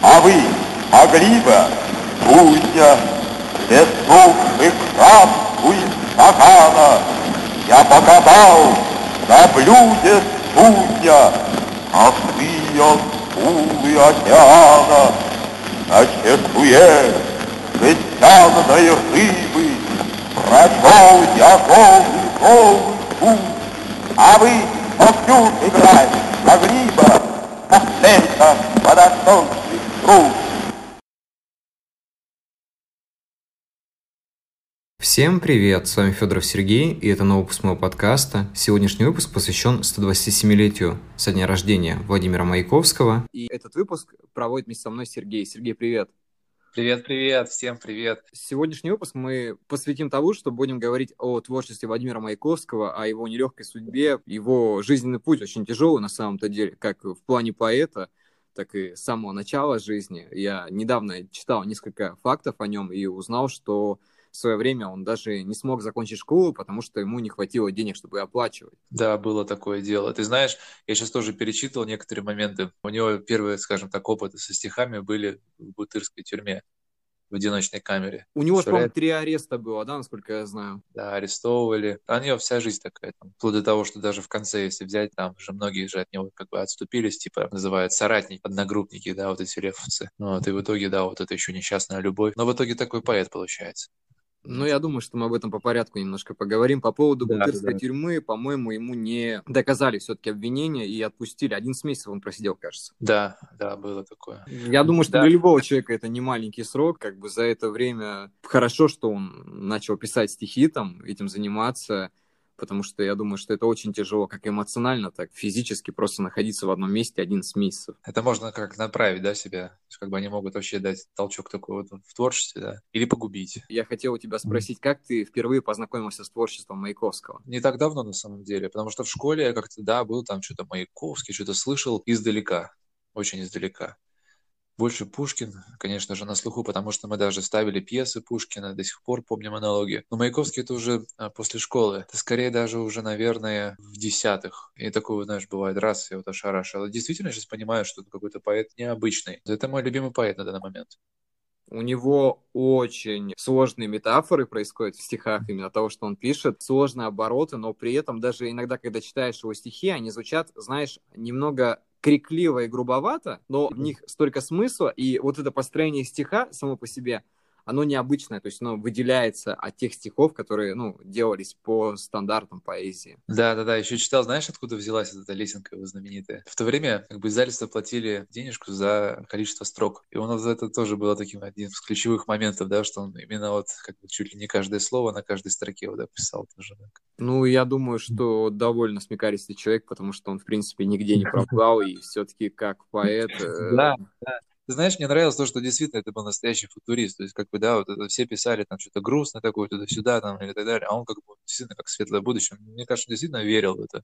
А вы бы, Кузя, без суши краску из стакана Я покатал на блюде судья Косые скулы океана. На чешуе жестяной рыбы Прочел я голый, голый путь А вы вовсю играть могли бы Последка подостойный Всем привет, с вами Федоров Сергей, и это новый выпуск моего подкаста. Сегодняшний выпуск посвящен 127-летию со дня рождения Владимира Маяковского. И этот выпуск проводит вместе со мной Сергей. Сергей, привет. Привет, привет, всем привет. Сегодняшний выпуск мы посвятим тому, что будем говорить о творчестве Владимира Маяковского, о его нелегкой судьбе. Его жизненный путь очень тяжелый на самом-то деле, как в плане поэта, так и с самого начала жизни. Я недавно читал несколько фактов о нем и узнал, что в свое время он даже не смог закончить школу, потому что ему не хватило денег, чтобы оплачивать. Да, было такое дело. Ты знаешь, я сейчас тоже перечитывал некоторые моменты. У него первые, скажем так, опыты со стихами были в Бутырской тюрьме в одиночной камере. У него, по-моему, три ареста было, да, насколько я знаю? Да, арестовывали. А у него вся жизнь такая, там, вплоть до того, что даже в конце, если взять, там же многие же от него как бы отступились, типа, называют соратники, одногруппники, да, вот эти рефовцы. Ну, вот, и в итоге, да, вот это еще несчастная любовь. Но в итоге такой поэт получается. Ну, я думаю, что мы об этом по порядку немножко поговорим. По поводу да, Бутырской да. тюрьмы, по-моему, ему не доказали все-таки обвинения и отпустили. Один месяцев он просидел, кажется. Да, да, было такое. Я думаю, что да. для любого человека это не маленький срок. Как бы за это время хорошо, что он начал писать стихи, там, этим заниматься потому что я думаю, что это очень тяжело, как эмоционально, так физически просто находиться в одном месте 11 месяцев. Это можно как направить, да, себя? Как бы они могут вообще дать толчок такой вот в творчестве, да? Или погубить. Я хотел у тебя спросить, как ты впервые познакомился с творчеством Маяковского? Не так давно, на самом деле, потому что в школе я как-то, да, был там что-то Маяковский, что-то слышал издалека, очень издалека. Больше Пушкин, конечно же, на слуху, потому что мы даже ставили пьесы Пушкина, до сих пор помним аналоги. Но Маяковский это уже а, после школы. Это скорее даже уже, наверное, в десятых. И такое, знаешь, бывает, раз, я вот ошарашил. Действительно, сейчас понимаю, что это какой-то поэт необычный. Это мой любимый поэт на данный момент. У него очень сложные метафоры происходят в стихах именно того, что он пишет, сложные обороты, но при этом даже иногда, когда читаешь его стихи, они звучат, знаешь, немного крикливо и грубовато, но в них столько смысла, и вот это построение стиха само по себе, оно необычное, то есть оно выделяется от тех стихов, которые, ну, делались по стандартам поэзии. Да-да-да, еще читал, знаешь, откуда взялась эта лесенка его знаменитая? В то время как бы издательство платили денежку за количество строк, и он за это тоже было таким одним из ключевых моментов, да, что он именно вот как бы чуть ли не каждое слово на каждой строке вот, да, писал тоже. Так. Ну, я думаю, что довольно смекаристый человек, потому что он, в принципе, нигде не пропал, и все-таки как поэт... Э, да, да. Знаешь, мне нравилось то, что действительно это был настоящий футурист. То есть, как бы, да, вот это все писали там что-то грустное такое, туда-сюда, там, и так далее. А он как бы действительно как светлое будущее. Мне кажется, действительно верил в это.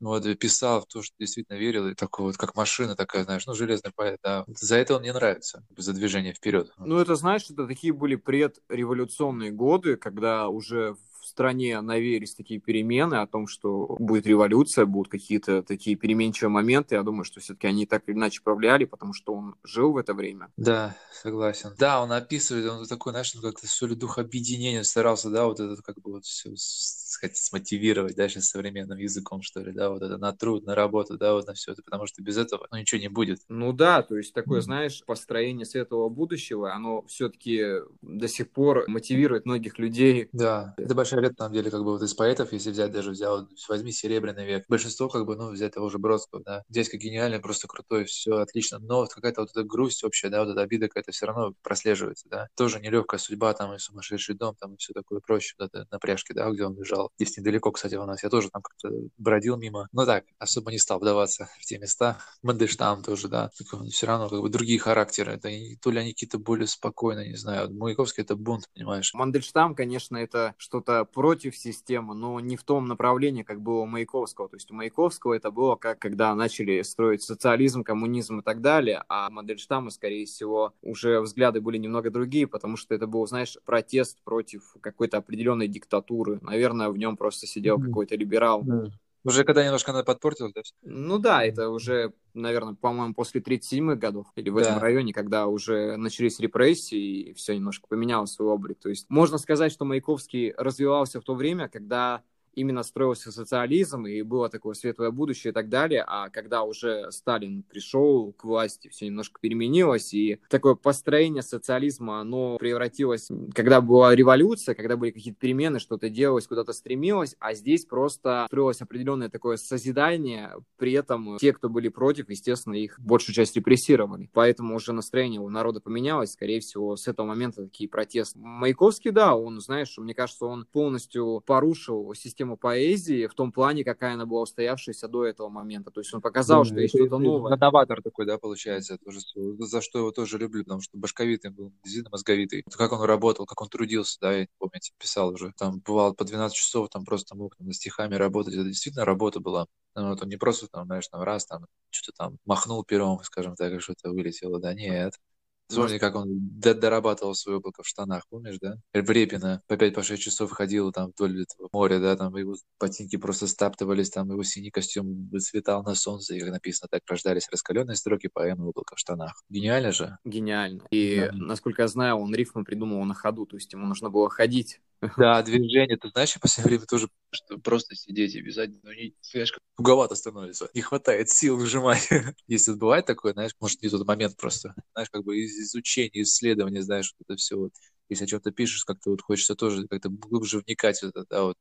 Вот, писал в то, что действительно верил, и такой вот, как машина такая, знаешь, ну, железный поэт, да. За это он мне нравится, за движение вперед. Ну, это, знаешь, это такие были предреволюционные годы, когда уже стране навеялись такие перемены о том, что будет революция, будут какие-то такие переменчивые моменты. Я думаю, что все-таки они так или иначе повлияли, потому что он жил в это время. Да, согласен. Да, он описывает, он такой, знаешь, как-то все ли дух объединения старался, да, вот это как бы вот все сказать, смотивировать, да, сейчас современным языком, что ли, да, вот это на труд, на работу, да, вот на все это, потому что без этого ну, ничего не будет. Ну да, то есть такое, mm-hmm. знаешь, построение светлого будущего, оно все-таки до сих пор мотивирует многих людей. Да, это большая лет, на самом деле, как бы вот из поэтов, если взять, даже взял, возьми Серебряный век, большинство, как бы, ну, взять того же Бродского, да, дядька гениальный, просто крутой, все отлично, но вот какая-то вот эта грусть общая, да, вот эта обида какая-то все равно прослеживается, да, тоже нелегкая судьба, там, и сумасшедший дом, там, и все такое прочее, это напряжки, да, где он лежал, здесь недалеко, кстати, у нас, я тоже там как-то бродил мимо, но так, особо не стал вдаваться в те места, Мандельштам тоже, да, все равно, как бы, другие характеры, это то ли они какие-то более спокойные, не знаю, Маяковский это бунт, понимаешь. Мандельштам, конечно, это что-то против системы, но не в том направлении, как было у Маяковского. То есть у Маяковского это было как когда начали строить социализм, коммунизм и так далее, а Мандельштама, скорее всего, уже взгляды были немного другие, потому что это был, знаешь, протест против какой-то определенной диктатуры. Наверное, в нем просто сидел mm-hmm. какой-то либерал. Mm-hmm Уже когда немножко она подпортилась, да? Ну да, это уже, наверное, по-моему, после 37-х годов или в да. этом районе, когда уже начались репрессии и все немножко поменяло свой облик. То есть можно сказать, что Маяковский развивался в то время, когда именно строился социализм, и было такое светлое будущее и так далее, а когда уже Сталин пришел к власти, все немножко переменилось, и такое построение социализма, оно превратилось, когда была революция, когда были какие-то перемены, что-то делалось, куда-то стремилось, а здесь просто строилось определенное такое созидание, при этом те, кто были против, естественно, их большую часть репрессировали. Поэтому уже настроение у народа поменялось, скорее всего, с этого момента такие протесты. Маяковский, да, он, знаешь, мне кажется, он полностью порушил систему систему поэзии в том плане, какая она была устоявшаяся до этого момента. То есть он показал, да, что есть что-то новое. Новатор такой, да, получается, тоже, за что его тоже люблю, потому что башковитый был, действительно мозговитый. Как он работал, как он трудился, да, я помните, писал уже. Там бывало по 12 часов, там просто мог там, стихами работать. Это действительно работа была. Ну, вот он не просто там, знаешь, там раз там что-то там махнул пером, скажем так, и что-то вылетело. Да нет. Вспомни, как он дорабатывал свое облако в штанах, помнишь, да? В Репино по 5-6 по часов ходил там вдоль этого моря, да, там его ботинки просто стаптывались, там его синий костюм выцветал на солнце, и, как написано, так рождались раскаленные строки поэмы «Облако в штанах». Гениально же? Гениально. И, да. насколько я знаю, он рифмы придумывал на ходу, то есть ему нужно было ходить да, движение. Ты знаешь, я в последнее время тоже что просто сидеть и вязать, ну, не, знаешь, как туговато становится. Не хватает сил выжимать. Если бывает такое, знаешь, может, не тот момент просто. Знаешь, как бы из изучения, исследования, знаешь, вот это все вот. Если о чем-то пишешь, как-то вот хочется тоже как-то глубже вникать в это, да, вот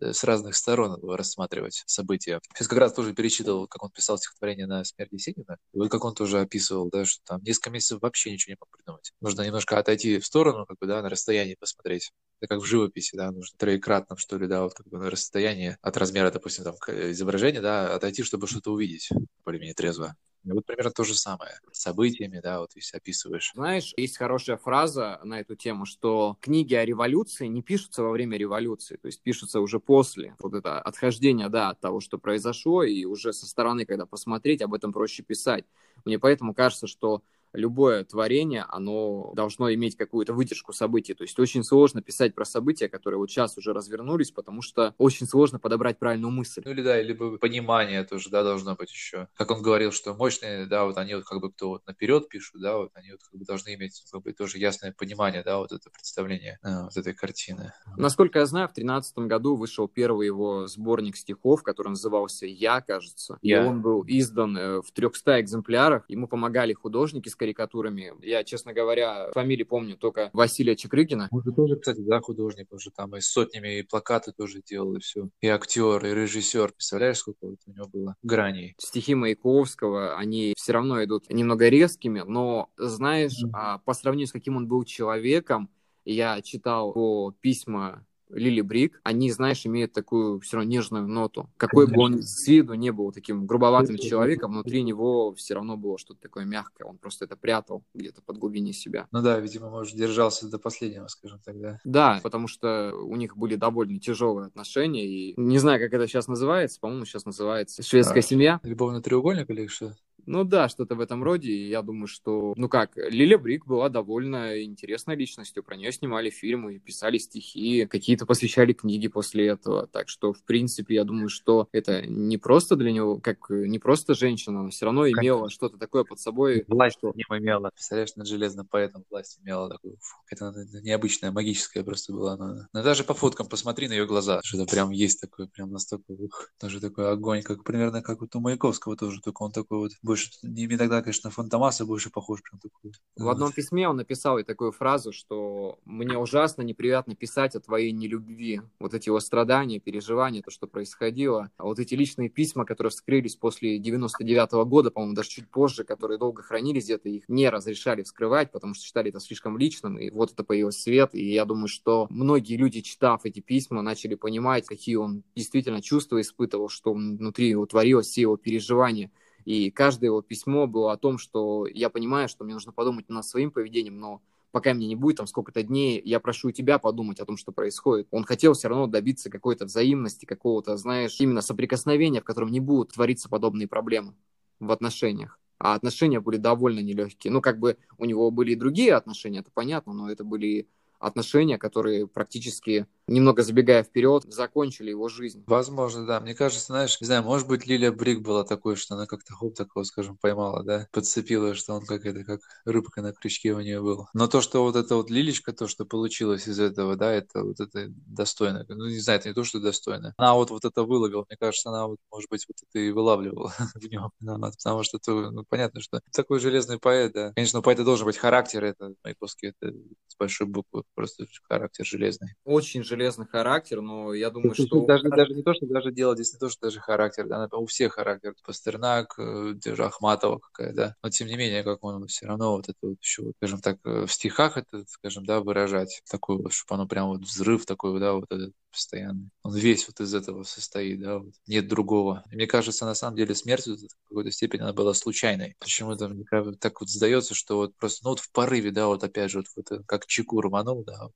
с разных сторон рассматривать события. Сейчас как раз тоже перечитывал, как он писал стихотворение на смерть Есенина. И вот как он тоже описывал, да, что там несколько месяцев вообще ничего не мог придумать. Нужно немножко отойти в сторону, как бы, да, на расстоянии посмотреть. Это как в живописи, да, нужно троекратно, что ли, да, вот как бы на расстоянии от размера, допустим, там, изображения, да, отойти, чтобы что-то увидеть более-менее трезво. Вот примерно то же самое. Событиями, да, вот если описываешь. Знаешь, есть хорошая фраза на эту тему, что книги о революции не пишутся во время революции, то есть пишутся уже после. Вот это отхождение, да, от того, что произошло, и уже со стороны, когда посмотреть, об этом проще писать. Мне поэтому кажется, что любое творение, оно должно иметь какую-то выдержку событий. То есть очень сложно писать про события, которые вот сейчас уже развернулись, потому что очень сложно подобрать правильную мысль. Ну или да, либо понимание тоже, да, должно быть еще. Как он говорил, что мощные, да, вот они вот как бы кто вот наперед пишут, да, вот они вот как бы должны иметь как бы тоже ясное понимание, да, вот это представление а, вот этой картины. Насколько я знаю, в тринадцатом году вышел первый его сборник стихов, который назывался «Я», кажется. Я. И он был издан э, в 300 экземплярах. Ему помогали художники, скорее карикатурами. Я, честно говоря, фамилии помню только Василия Чекрыгина. Он же тоже, кстати, да, художник, уже там и сотнями и плакаты тоже делал, и все. И актер, и режиссер. Представляешь, сколько вот у него было граней? Стихи Маяковского, они все равно идут немного резкими, но, знаешь, mm-hmm. по сравнению с каким он был человеком, я читал по письма Лили Брик, они, знаешь, имеют такую все равно нежную ноту. Какой бы он с виду не был таким грубоватым человеком, внутри него все равно было что-то такое мягкое. Он просто это прятал где-то под глубине себя. Ну да, видимо, может, держался до последнего, скажем тогда. Да, потому что у них были довольно тяжелые отношения, и не знаю, как это сейчас называется, по-моему, сейчас называется шведская а, семья. Любовный треугольник или что? Ну да, что-то в этом роде. И я думаю, что, ну как, Лиля Брик была довольно интересной личностью. Про нее снимали фильмы, писали стихи, какие-то посвящали книги после этого. Так что, в принципе, я думаю, что это не просто для него, как не просто женщина, но все равно имела что-то такое под собой. Власть что... не имела. Представляешь, над железным поэтом власть имела такую. Это необычная, магическая просто была. Но, но даже по фоткам посмотри на ее глаза, что-то прям есть такое, прям настолько, ух, даже такой огонь, как примерно как вот у Маяковского тоже, только он такой вот больше, не тогда, конечно, Фантомаса больше похож прям такой. В одном письме он написал и такую фразу, что мне ужасно неприятно писать о твоей нелюбви. Вот эти его страдания, переживания, то, что происходило. А вот эти личные письма, которые вскрылись после 99 -го года, по-моему, даже чуть позже, которые долго хранились где-то, их не разрешали вскрывать, потому что считали это слишком личным, и вот это появился свет, и я думаю, что многие люди, читав эти письма, начали понимать, какие он действительно чувства испытывал, что внутри его творилось, все его переживания. И каждое его письмо было о том, что я понимаю, что мне нужно подумать над своим поведением, но пока мне не будет там сколько-то дней, я прошу тебя подумать о том, что происходит. Он хотел все равно добиться какой-то взаимности, какого-то, знаешь, именно соприкосновения, в котором не будут твориться подобные проблемы в отношениях. А отношения были довольно нелегкие. Ну, как бы у него были и другие отношения, это понятно, но это были отношения, которые практически немного забегая вперед, закончили его жизнь. Возможно, да. Мне кажется, знаешь, не знаю, может быть, Лилия Брик была такой, что она как-то хоп такого, скажем, поймала, да, подцепила, что он как это, как рыбка на крючке у нее был. Но то, что вот эта вот Лилечка, то, что получилось из этого, да, это вот это достойно. Ну, не знаю, это не то, что достойно. Она вот, вот это выловила. Мне кажется, она вот, может быть, вот это и вылавливала в нем. Потому что, это, ну, понятно, что такой железный поэт, да. Конечно, у поэта должен быть характер, это Маяковский, это с большой буквы, просто характер железный. Очень железный характер, но я думаю, что... Даже, даже не то, что даже дело здесь не то, что даже характер, да, у всех характер. Пастернак, э, даже Ахматова какая, да. Но тем не менее, как он все равно вот это вот еще, скажем так, э, в стихах это, скажем, да, выражать такой вот, чтобы оно прям вот взрыв такой, да, вот этот постоянный. Он весь вот из этого состоит, да, вот. нет другого. И мне кажется, на самом деле смерть вот, в какой-то степени она была случайной. Почему-то мне так вот сдается, что вот просто, ну вот в порыве, да, вот опять же, вот, вот как чеку рванул, да,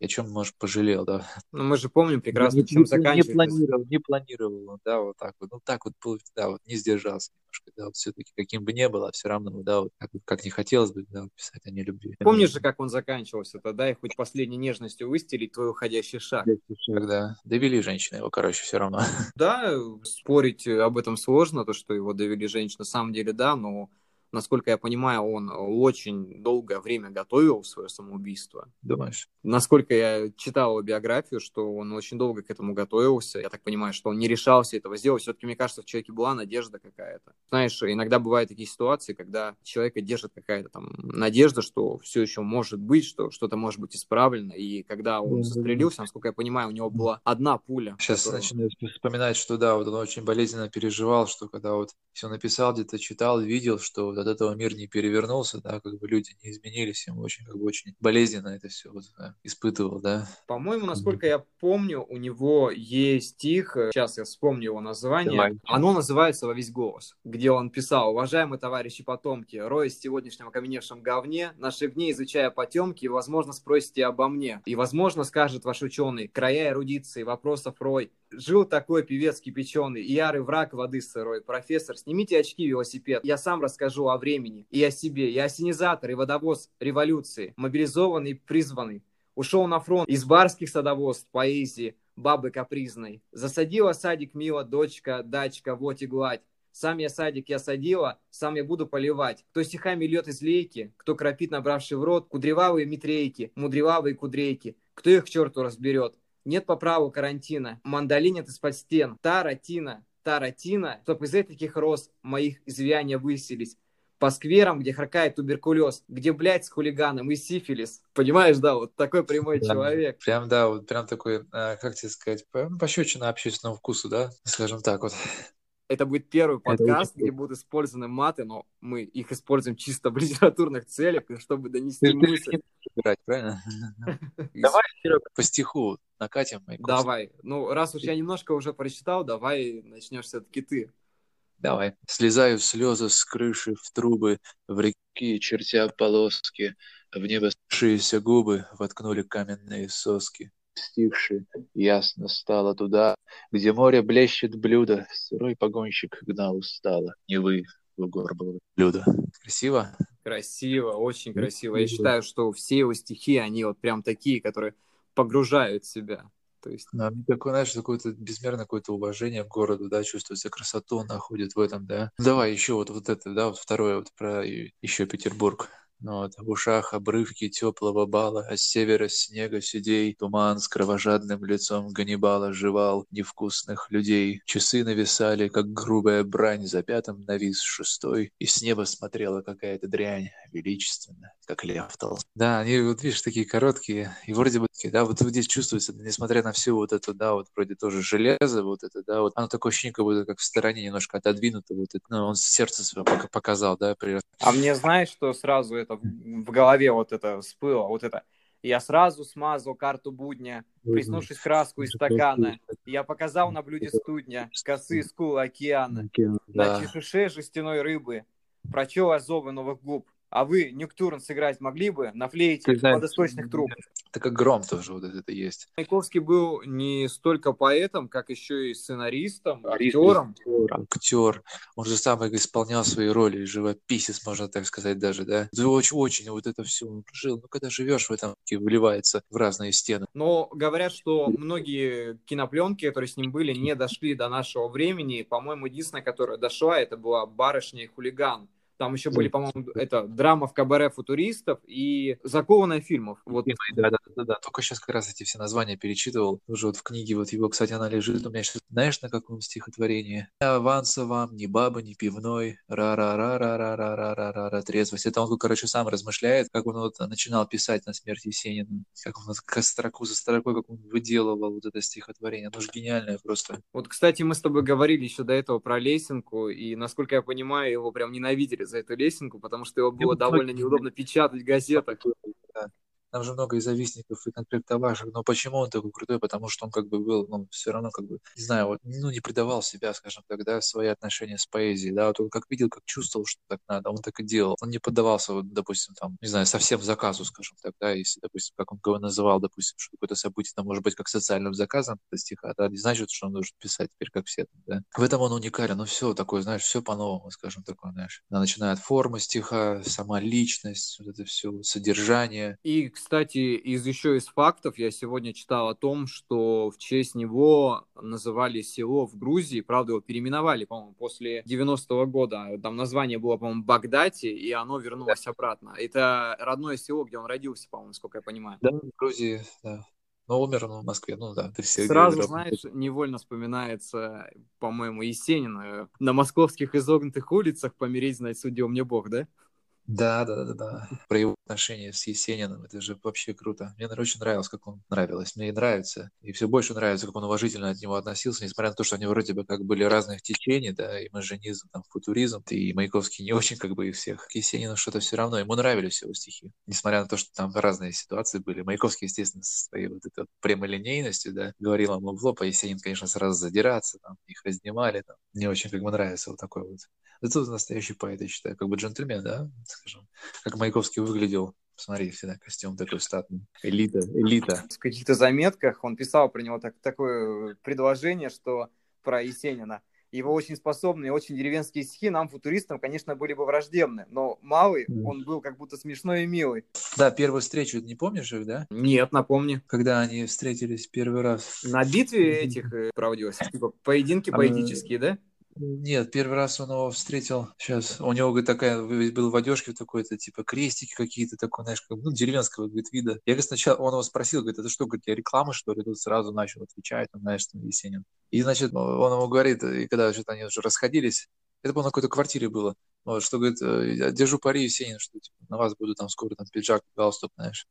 о чем, может, пожалел, да. Ну, мы же помним прекрасно, не, чем не, заканчивается. Не планировал, не планировал, да, вот так вот. Ну, так вот, да, вот не сдержался немножко, да, вот все-таки каким бы ни было, все равно, да, вот как, как не хотелось бы, да, писать о нелюбви. Помнишь же, как он заканчивался тогда, и хоть последней нежностью выстелить твой уходящий шаг. шаг да. Довели женщины его, короче, все равно. Да, спорить об этом сложно, то, что его довели женщины, на самом деле, да, но насколько я понимаю, он очень долгое время готовил свое самоубийство. Думаешь? Насколько я читал его биографию, что он очень долго к этому готовился. Я так понимаю, что он не решался этого сделать. Все-таки, мне кажется, в человеке была надежда какая-то. Знаешь, иногда бывают такие ситуации, когда человека держит какая-то там надежда, что все еще может быть, что что-то может быть исправлено. И когда он застрелился, насколько я понимаю, у него была одна пуля. Сейчас которую... начинаю вспоминать, что да, вот он очень болезненно переживал, что когда вот все написал, где-то читал, видел, что от этого мир не перевернулся, да, как бы люди не изменились, ему очень, как бы, очень болезненно это все вот, да, испытывал, да. По-моему, насколько я помню, у него есть стих, сейчас я вспомню его название, Давай. оно называется «Во весь голос», где он писал «Уважаемые товарищи потомки, роясь в сегодняшнем окаменевшем говне, наших дней изучая потемки, возможно, спросите обо мне, и, возможно, скажет ваш ученый, края эрудиции, вопросов рой, Жил такой певец кипяченый, ярый враг воды сырой. Профессор, снимите очки, велосипед. Я сам расскажу о времени и о себе. Я осенизатор и водовоз революции. Мобилизованный, призванный. Ушел на фронт из барских садоводств, поэзии, бабы капризной. Засадила садик мила, дочка, дачка, вот и гладь. Сам я садик я садила, сам я буду поливать. Кто стихами льет из лейки, кто кропит, набравший в рот, кудревавые митрейки, мудревавые кудрейки. Кто их к черту разберет? Нет по праву карантина. Мандолинят из-под стен. Таратина, таратина, чтоб из этих роз моих извияния выселись. По скверам, где харкает туберкулез, где, блядь, с хулиганом и сифилис. Понимаешь, да, вот такой прямой да, человек. Прям, да, вот прям такой, а, как тебе сказать, по, пощечина общественному вкусу, да, скажем так вот. Это будет первый подкаст, где будут использованы маты, но мы их используем чисто в литературных целях, чтобы донести мысль. Играть, правильно? Давай, Серега, по стиху накатим. Давай. Ну, раз уж я немножко уже прочитал, давай начнешь все-таки ты. Давай. Слезаю слезы с крыши в трубы, в реки, чертя полоски, в небо сшиеся губы воткнули каменные соски стихши, ясно стало туда, где море блещет блюдо, сырой погонщик гнал устало, не вы в горбого блюдо. Красиво? Красиво, очень красиво. Я считаю, что все его стихи, они вот прям такие, которые погружают себя. То есть... Да, такое, знаешь, какое-то безмерное какое-то уважение к городу, да, чувствуется красоту, находит в этом, да. Давай еще вот, вот это, да, вот второе вот про еще Петербург. Вот, в ушах обрывки теплого бала, а с севера снега сидей, туман с кровожадным лицом Ганнибала жевал невкусных людей. Часы нависали, как грубая брань, за пятым навис шестой, и с неба смотрела какая-то дрянь, величественно, как лев толст. Да, они, вот видишь, такие короткие, и вроде бы, да, вот здесь чувствуется, несмотря на всю вот эту, да, вот вроде тоже железо, вот это, да, вот оно такое ощущение, как будто как в стороне немножко отодвинуто, вот это, ну, он сердце свое показал, да, при... А мне знаешь, что сразу это это в голове вот это всплыло, вот это. Я сразу смазал карту будня, приснувшись краску из стакана. Я показал на блюде студня, косы скулы океана. На чешуше жестяной рыбы прочел озовы новых губ. А вы Нюктурн сыграть могли бы на флейте водосточных труб? Это как гром тоже вот это есть. Маяковский был не столько поэтом, как еще и сценаристом, актером. Актер. Он же сам исполнял свои роли, живописец, можно так сказать даже, да. Очень, очень вот это все он жил. Ну, когда живешь в этом, выливается в разные стены. Но говорят, что многие кинопленки, которые с ним были, не дошли до нашего времени. По-моему, единственная, которая дошла, это была «Барышня и хулиган». Там еще были, по-моему, это драма в кабаре футуристов и закованная фильмов. Вот. Да, да, да, да. Только сейчас как раз эти все названия перечитывал. Уже вот в книге вот его, кстати, она лежит. У меня сейчас, знаешь, на каком стихотворении? Аванса вам, ни баба, ни пивной, ра-ра-ра-ра-ра-ра-ра-ра-ра, трезвость. Это он, короче, сам размышляет, как он вот начинал писать на смерть Есенина, как он как строку за строкой, как он выделывал вот это стихотворение. Оно же гениальное просто. Вот, кстати, мы с тобой говорили еще до этого про Лесенку, и, насколько я понимаю, его прям ненавидели за эту лесенку, потому что его было довольно неудобно печатать в газетах. Там же много и завистников, и конфликтовавших. Но почему он такой крутой? Потому что он как бы был, ну, все равно как бы, не знаю, вот, ну, не предавал себя, скажем так, да, свои отношения с поэзией, да, вот он как видел, как чувствовал, что так надо, он так и делал. Он не поддавался, вот, допустим, там, не знаю, совсем заказу, скажем так, да, если, допустим, как он его называл, допустим, что какое-то событие там может быть как социальным заказом это стиха, да, не значит, что он должен писать теперь как все, да. В этом он уникален, ну, все такое, знаешь, все по-новому, скажем такое, знаешь. Начиная от формы стиха, сама личность, вот это все, содержание. И, кстати, из еще из фактов я сегодня читал о том, что в честь него называли село в Грузии, правда, его переименовали, по-моему, после 90-го года. Там название было, по-моему, Багдати, и оно вернулось обратно. Это родное село, где он родился, по-моему, насколько я понимаю. Да, в Грузии, да. Но умер он в Москве, ну да. Ты все Сразу, знаешь, невольно вспоминается, по-моему, Есенина на московских изогнутых улицах «Помереть, знать, судил мне Бог», да? Да, да, да, да. Про его отношения с Есениным. Это же вообще круто. Мне очень нравилось, как он нравилось. Мне и нравится. И все больше нравится, как он уважительно от него относился, несмотря на то, что они вроде бы как были разных течений, да, и маженизм, там, футуризм, и Маяковский не очень как бы их всех. Есенину что-то все равно, ему нравились его стихи. Несмотря на то, что там разные ситуации были. Маяковский, естественно, со своей вот этой прямолинейностью, да, говорил ему в лоб, а Есенин, конечно, сразу задираться, там, их разнимали, там. Мне очень как бы нравится вот такой вот. Это настоящий поэт, я считаю, как бы джентльмен, да, скажем, как Маяковский выглядел. Смотри, всегда костюм такой статный. Элита, элита. В каких-то заметках он писал про него так, такое предложение, что про Есенина. Его очень способные, очень деревенские стихи нам, футуристам, конечно, были бы враждебны, но малый, он был как будто смешной и милый. Да, первую встречу, не помнишь их, да? Нет, напомни. Когда они встретились первый раз. На битве этих э, проводилось, типа поединки поэтические, да? Нет, первый раз он его встретил. Сейчас у него говорит, такая был в одежке такой-то, типа крестики какие-то, такой, знаешь, как, ну, деревенского, говорит, вида. Я говорит, сначала он его спросил, говорит, это что, говорит, я реклама, что ли? Тут сразу начал отвечать, он, знаешь, там, Есенин. И, значит, он ему говорит, и когда что-то они уже расходились, это, было на какой-то квартире было, вот, что, говорит, «Э, я держу пари, Есенин, что типа, на вас буду там скоро там пиджак, галстук, знаешь.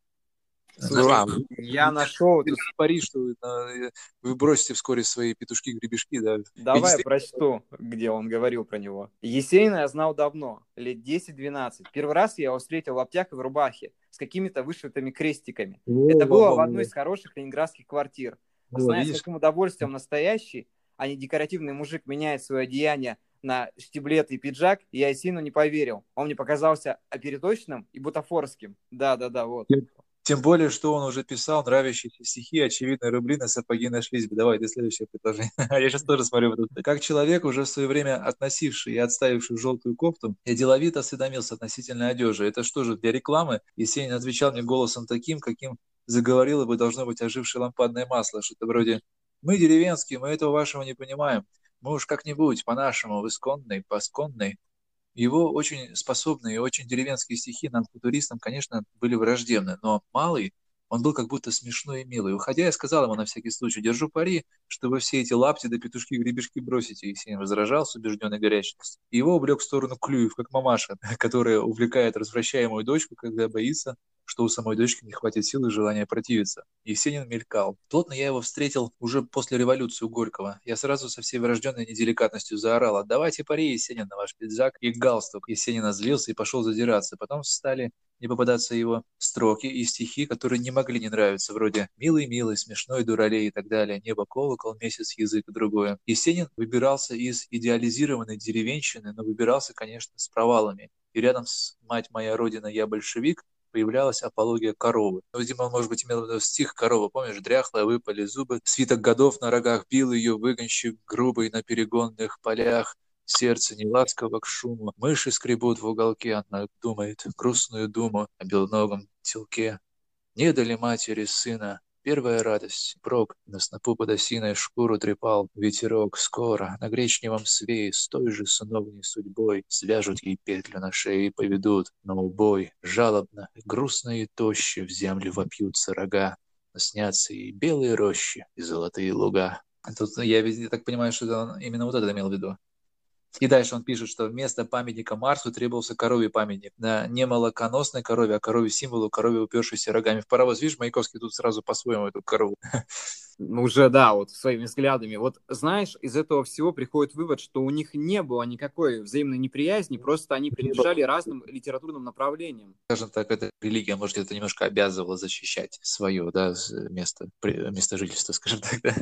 Слушай, я нашел... Ты пари, что вы, вы бросите вскоре свои петушки-гребешки, да. Давай я прочту, где он говорил про него. Есенина я знал давно, лет 10-12. Первый раз я его встретил в аптеке в рубахе с какими-то вышитыми крестиками. О, Это было в одной из хороших ленинградских квартир. О, Зная, с каким удовольствием настоящий, а не декоративный мужик меняет свое одеяние на штиблет и пиджак, я Есину не поверил. Он мне показался опереточным и бутафорским. Да-да-да, вот. Тем более, что он уже писал нравящиеся стихи, очевидно, рубли на сапоги нашлись бы. Давай, ты следующее предложение. Я сейчас тоже смотрю. Как человек, уже в свое время относивший и отставивший желтую кофту, я деловито осведомился относительно одежи. Это что же, для рекламы? Есенин отвечал мне голосом таким, каким заговорило бы, должно быть, ожившее лампадное масло. Что-то вроде «Мы деревенские, мы этого вашего не понимаем. Мы уж как-нибудь по-нашему, в исконной, посконной, его очень способные и очень деревенские стихи нам, футуристам, конечно, были враждебны, но Малый, он был как будто смешной и милый. Уходя, я сказал ему на всякий случай, держу пари, что вы все эти лапти да петушки-гребешки бросите. Есенин возражал с убежденной горячностью. Его увлек в сторону Клюев, как мамаша, которая увлекает развращаемую дочку, когда боится, что у самой дочки не хватит сил и желания противиться. Есенин мелькал. Плотно я его встретил уже после революции у Горького. Я сразу со всей врожденной неделикатностью заорал «Отдавайте пари, Есенин, на ваш пиджак и галстук». Есенин озлился и пошел задираться. Потом стали не попадаться его строки и стихи, которые не могли не нравиться, вроде «Милый, милый, смешной дуралей» и так далее, «Небо, колокол, месяц, язык» и другое. Есенин выбирался из идеализированной деревенщины, но выбирался, конечно, с провалами. и рядом с «Мать моя Родина, я большевик» появлялась апология коровы. Ну, он, может быть, имел в виду стих корова, помнишь, дряхлая, выпали зубы, свиток годов на рогах бил ее, выгонщик грубый на перегонных полях, сердце не ласково к шуму, мыши скребут в уголке, она думает грустную думу о белногом телке. Не дали матери сына, Первая радость. Прок на снопу под осиной шкуру трепал. Ветерок скоро на гречневом свее с той же сыновней судьбой свяжут ей петлю на шее и поведут на убой. Жалобно, грустно и тоще в землю вопьются рога. Но снятся и белые рощи, и золотые луга. Тут я, я так понимаю, что именно вот это имел в виду. И дальше он пишет, что вместо памятника Марсу требовался коровий памятник. Да, не молоконосной корове, а корове символу, корове, упершейся рогами в паровоз. Видишь, Маяковский тут сразу по-своему эту корову. Уже, да, вот своими взглядами. Вот знаешь, из этого всего приходит вывод, что у них не было никакой взаимной неприязни, просто они принадлежали разным литературным направлениям. Скажем так, эта религия, может, это немножко обязывала защищать свое, да, место, место жительства, скажем так, да.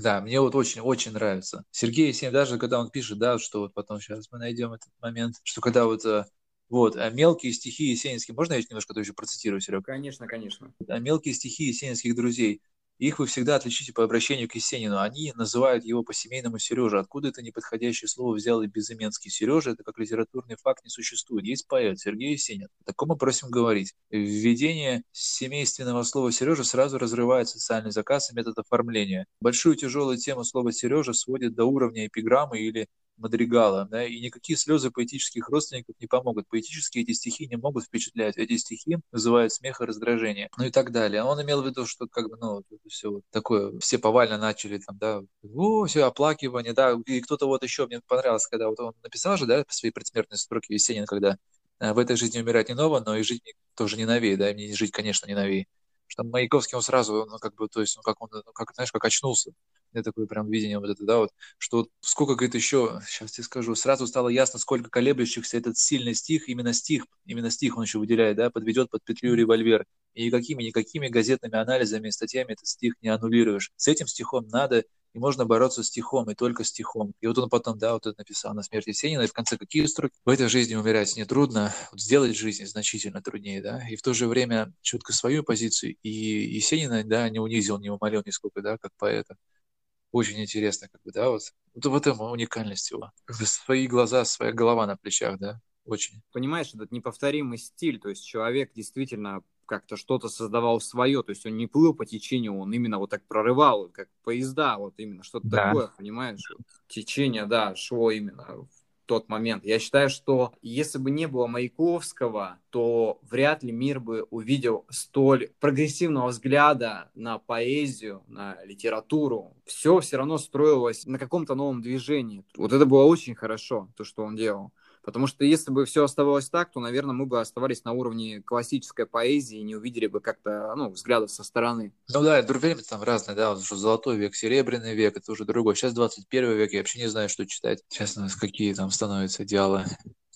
Да, мне вот очень-очень нравится. Сергей Есенин, даже когда он пишет, да, что вот потом сейчас мы найдем этот момент, что когда вот э, вот, а мелкие стихи есенинские, можно я немножко тоже процитирую, Серега? Конечно, конечно. А мелкие стихи есенинских друзей. Их вы всегда отличите по обращению к Есенину. Они называют его по-семейному Сережа. Откуда это неподходящее слово взял и Безыменский? Сережа – это как литературный факт не существует. Есть поэт Сергей Есенин. Такому просим говорить. Введение семейственного слова Сережа сразу разрывает социальный заказ и метод оформления. Большую тяжелую тему слова Сережа сводит до уровня эпиграммы или Мадригала, да, и никакие слезы поэтических родственников не помогут. Поэтические эти стихи не могут впечатлять. Эти стихи вызывают смех и раздражение, ну и так далее. Он имел в виду, что как бы, ну, все вот такое, все повально начали там, да, о, все, оплакивание, да, и кто-то вот еще, мне понравилось, когда вот он написал же, да, свои предсмертные строки Есенин, когда э, в этой жизни умирать не ново, но и жить тоже не новее, да, мне жить, конечно, не новее что Маяковский, он сразу, ну, как бы, то есть, ну, как он, ну, как, знаешь, как очнулся. Я такое прям видение вот это, да, вот, что вот сколько, говорит, еще, сейчас тебе скажу, сразу стало ясно, сколько колеблющихся этот сильный стих, именно стих, именно стих он еще выделяет, да, подведет под петлю револьвер. И никакими-никакими газетными анализами и статьями этот стих не аннулируешь. С этим стихом надо и можно бороться стихом, и только стихом. И вот он потом, да, вот это написал на смерти Есенина, и в конце какие строки? В этой жизни умирать нетрудно, вот сделать жизнь значительно труднее, да, и в то же время четко свою позицию, и Есенина, да, не унизил, не умолил нисколько, да, как поэта. Очень интересно, как бы, да, вот. Вот в этом уникальность его. Свои глаза, своя голова на плечах, да, очень. Понимаешь, этот неповторимый стиль, то есть человек действительно как-то что-то создавал свое, то есть он не плыл по течению, он именно вот так прорывал, как поезда, вот именно что-то да. такое, понимаешь? Течение, да, шло именно в тот момент. Я считаю, что если бы не было Маяковского, то вряд ли мир бы увидел столь прогрессивного взгляда на поэзию, на литературу. Все все равно строилось на каком-то новом движении. Вот это было очень хорошо, то, что он делал. Потому что если бы все оставалось так, то, наверное, мы бы оставались на уровне классической поэзии и не увидели бы как-то, ну, взглядов со стороны. Ну да, время там разное, да, что золотой век, серебряный век, это уже другой. Сейчас 21 век, я вообще не знаю, что читать. Честно, какие там становятся идеалы.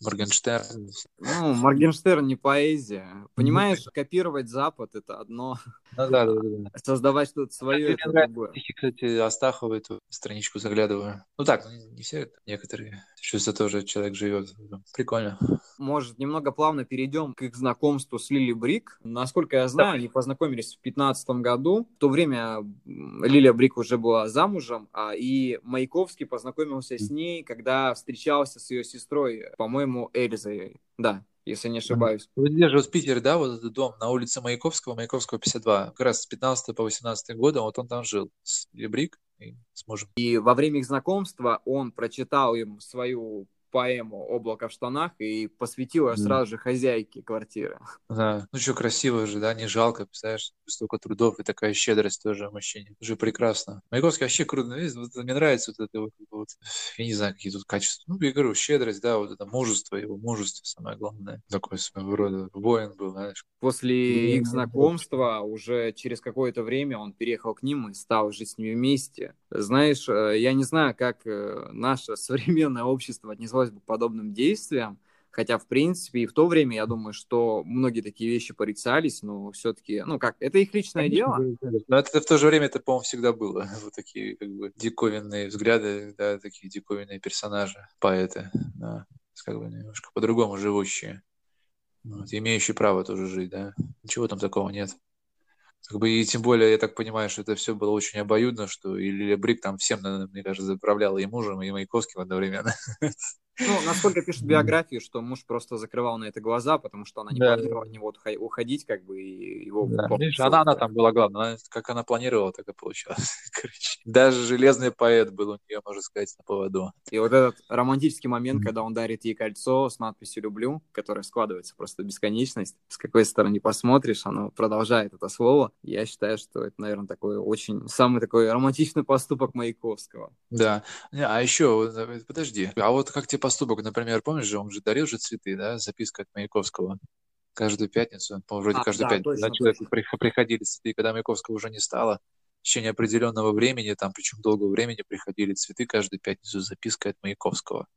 Моргенштерн. Ну, Моргенштерн не поэзия. Понимаешь, копировать Запад — это одно. Ну да, да, да. Создавать что-то свое — это другое. Кстати, Астахова эту страничку заглядываю. Ну так, не все, некоторые. Чувство тоже человек живет. Прикольно. Может, немного плавно перейдем к их знакомству с Лили Брик. Насколько я знаю, они познакомились в 2015 году. В то время Лилия Брик уже была замужем, а и Маяковский познакомился с ней, когда встречался с ее сестрой, по-моему, Эльзой. Да, если не ошибаюсь. Вот здесь же в Питере, да, вот этот дом на улице Маяковского, Маяковского 52, как раз с 15 по 18 года, вот он там жил с Лебрик и с мужем. И во время их знакомства он прочитал им свою поэму «Облако в штанах» и посвятил ее сразу же хозяйке квартиры. Да, ну что, красиво же, да, не жалко, представляешь, столько трудов и такая щедрость тоже мужчине. Уже прекрасно. Маяковский вообще круто, вот, мне нравится вот это вот, вот, я не знаю, какие тут качества. Ну, я говорю, щедрость, да, вот это мужество, его мужество самое главное. Такой своего рода воин был, знаешь. После их знакомства уже через какое-то время он переехал к ним и стал жить с ними вместе. Знаешь, э, я не знаю, как э, наше современное общество отнеслось отнеслось бы подобным действиям, хотя, в принципе, и в то время, я думаю, что многие такие вещи порицались, но все-таки, ну как, это их личное дело. Но это в то же время, это, по-моему, всегда было. Вот такие, как бы, диковинные взгляды, да, такие диковинные персонажи, поэты, да. как бы немножко по-другому живущие. Вот, имеющие право тоже жить, да. Ничего там такого нет. Как бы, и тем более, я так понимаю, что это все было очень обоюдно, что и Лилия Брик там всем, мне кажется, заправляла и мужем, и Маяковским одновременно. Ну, насколько пишет биографию, что муж просто закрывал на это глаза, потому что она не да. планировала от него уходить, как бы, и его... Да. Видишь, она, она там была главная, как она планировала, так и получалось. Короче. Даже железный поэт был у нее, можно сказать, на поводу. И вот этот романтический момент, когда он дарит ей кольцо с надписью «люблю», которое складывается просто бесконечность, с какой стороны посмотришь, оно продолжает это слово. Я считаю, что это, наверное, такой очень, самый такой романтичный поступок Маяковского. Да. А еще, подожди, а вот как тебе поступок, например, помнишь же, он же дарил же цветы, да, записка от Маяковского каждую пятницу, по вроде а, каждую да, пятницу, точно, да, человеку точно. приходили цветы, когда Маяковского уже не стало, в течение определенного времени, там, причем долгого времени, приходили цветы каждую пятницу с запиской от Маяковского.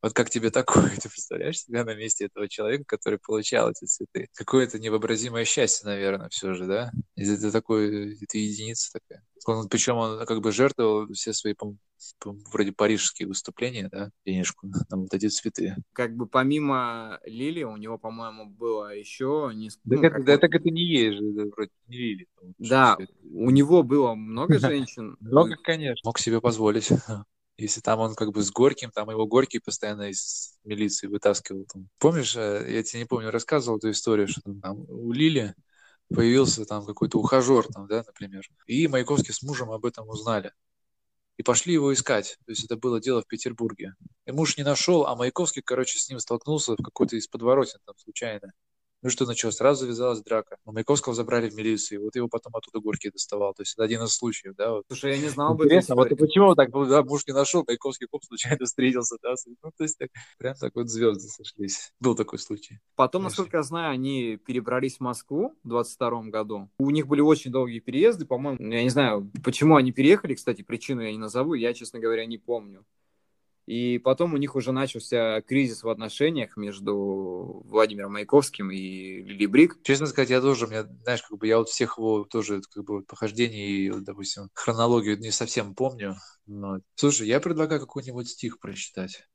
Вот как тебе такое? Ты представляешь себя на месте этого человека, который получал эти цветы? Какое-то невообразимое счастье, наверное, все же, да? Это такой, это единица такая. Он, причем он как бы жертвовал все свои, по, по, вроде парижские выступления, да, денежку на вот эти цветы. Как бы помимо Лили, у него, по-моему, было еще несколько... Ну, это, да, так это не есть же, это вроде не Лили. Да, у него было много женщин. Много, конечно. Мог себе позволить. Если там он как бы с Горьким, там его Горький постоянно из милиции вытаскивал. Там. Помнишь, э, я тебе не помню, рассказывал эту историю, что там у Лили появился там какой-то ухажер, там, да, например. И Маяковский с мужем об этом узнали. И пошли его искать. То есть это было дело в Петербурге. И муж не нашел, а Маяковский, короче, с ним столкнулся в какой-то из подворотен там случайно. Ну что началось? Сразу завязалась драка. Но Маяковского забрали в милицию. Вот его потом оттуда Горький доставал. То есть это один из случаев, да. Вот. Слушай, я не знал бы. Интересно, вот почему так да, муж не нашел, Маяковский коп случайно встретился, да. Ну, то есть так, прям так вот звезды сошлись. Был такой случай. Потом, Конечно. насколько я знаю, они перебрались в Москву в 22 году. У них были очень долгие переезды, по-моему. Я не знаю, почему они переехали, кстати, причину я не назову, я, честно говоря, не помню. И потом у них уже начался кризис в отношениях между Владимиром Маяковским и Лили Брик. Честно сказать, я тоже, меня, знаешь, как бы я вот всех его тоже как бы похождений и, допустим, хронологию не совсем помню. Но... Слушай, я предлагаю какой-нибудь стих прочитать.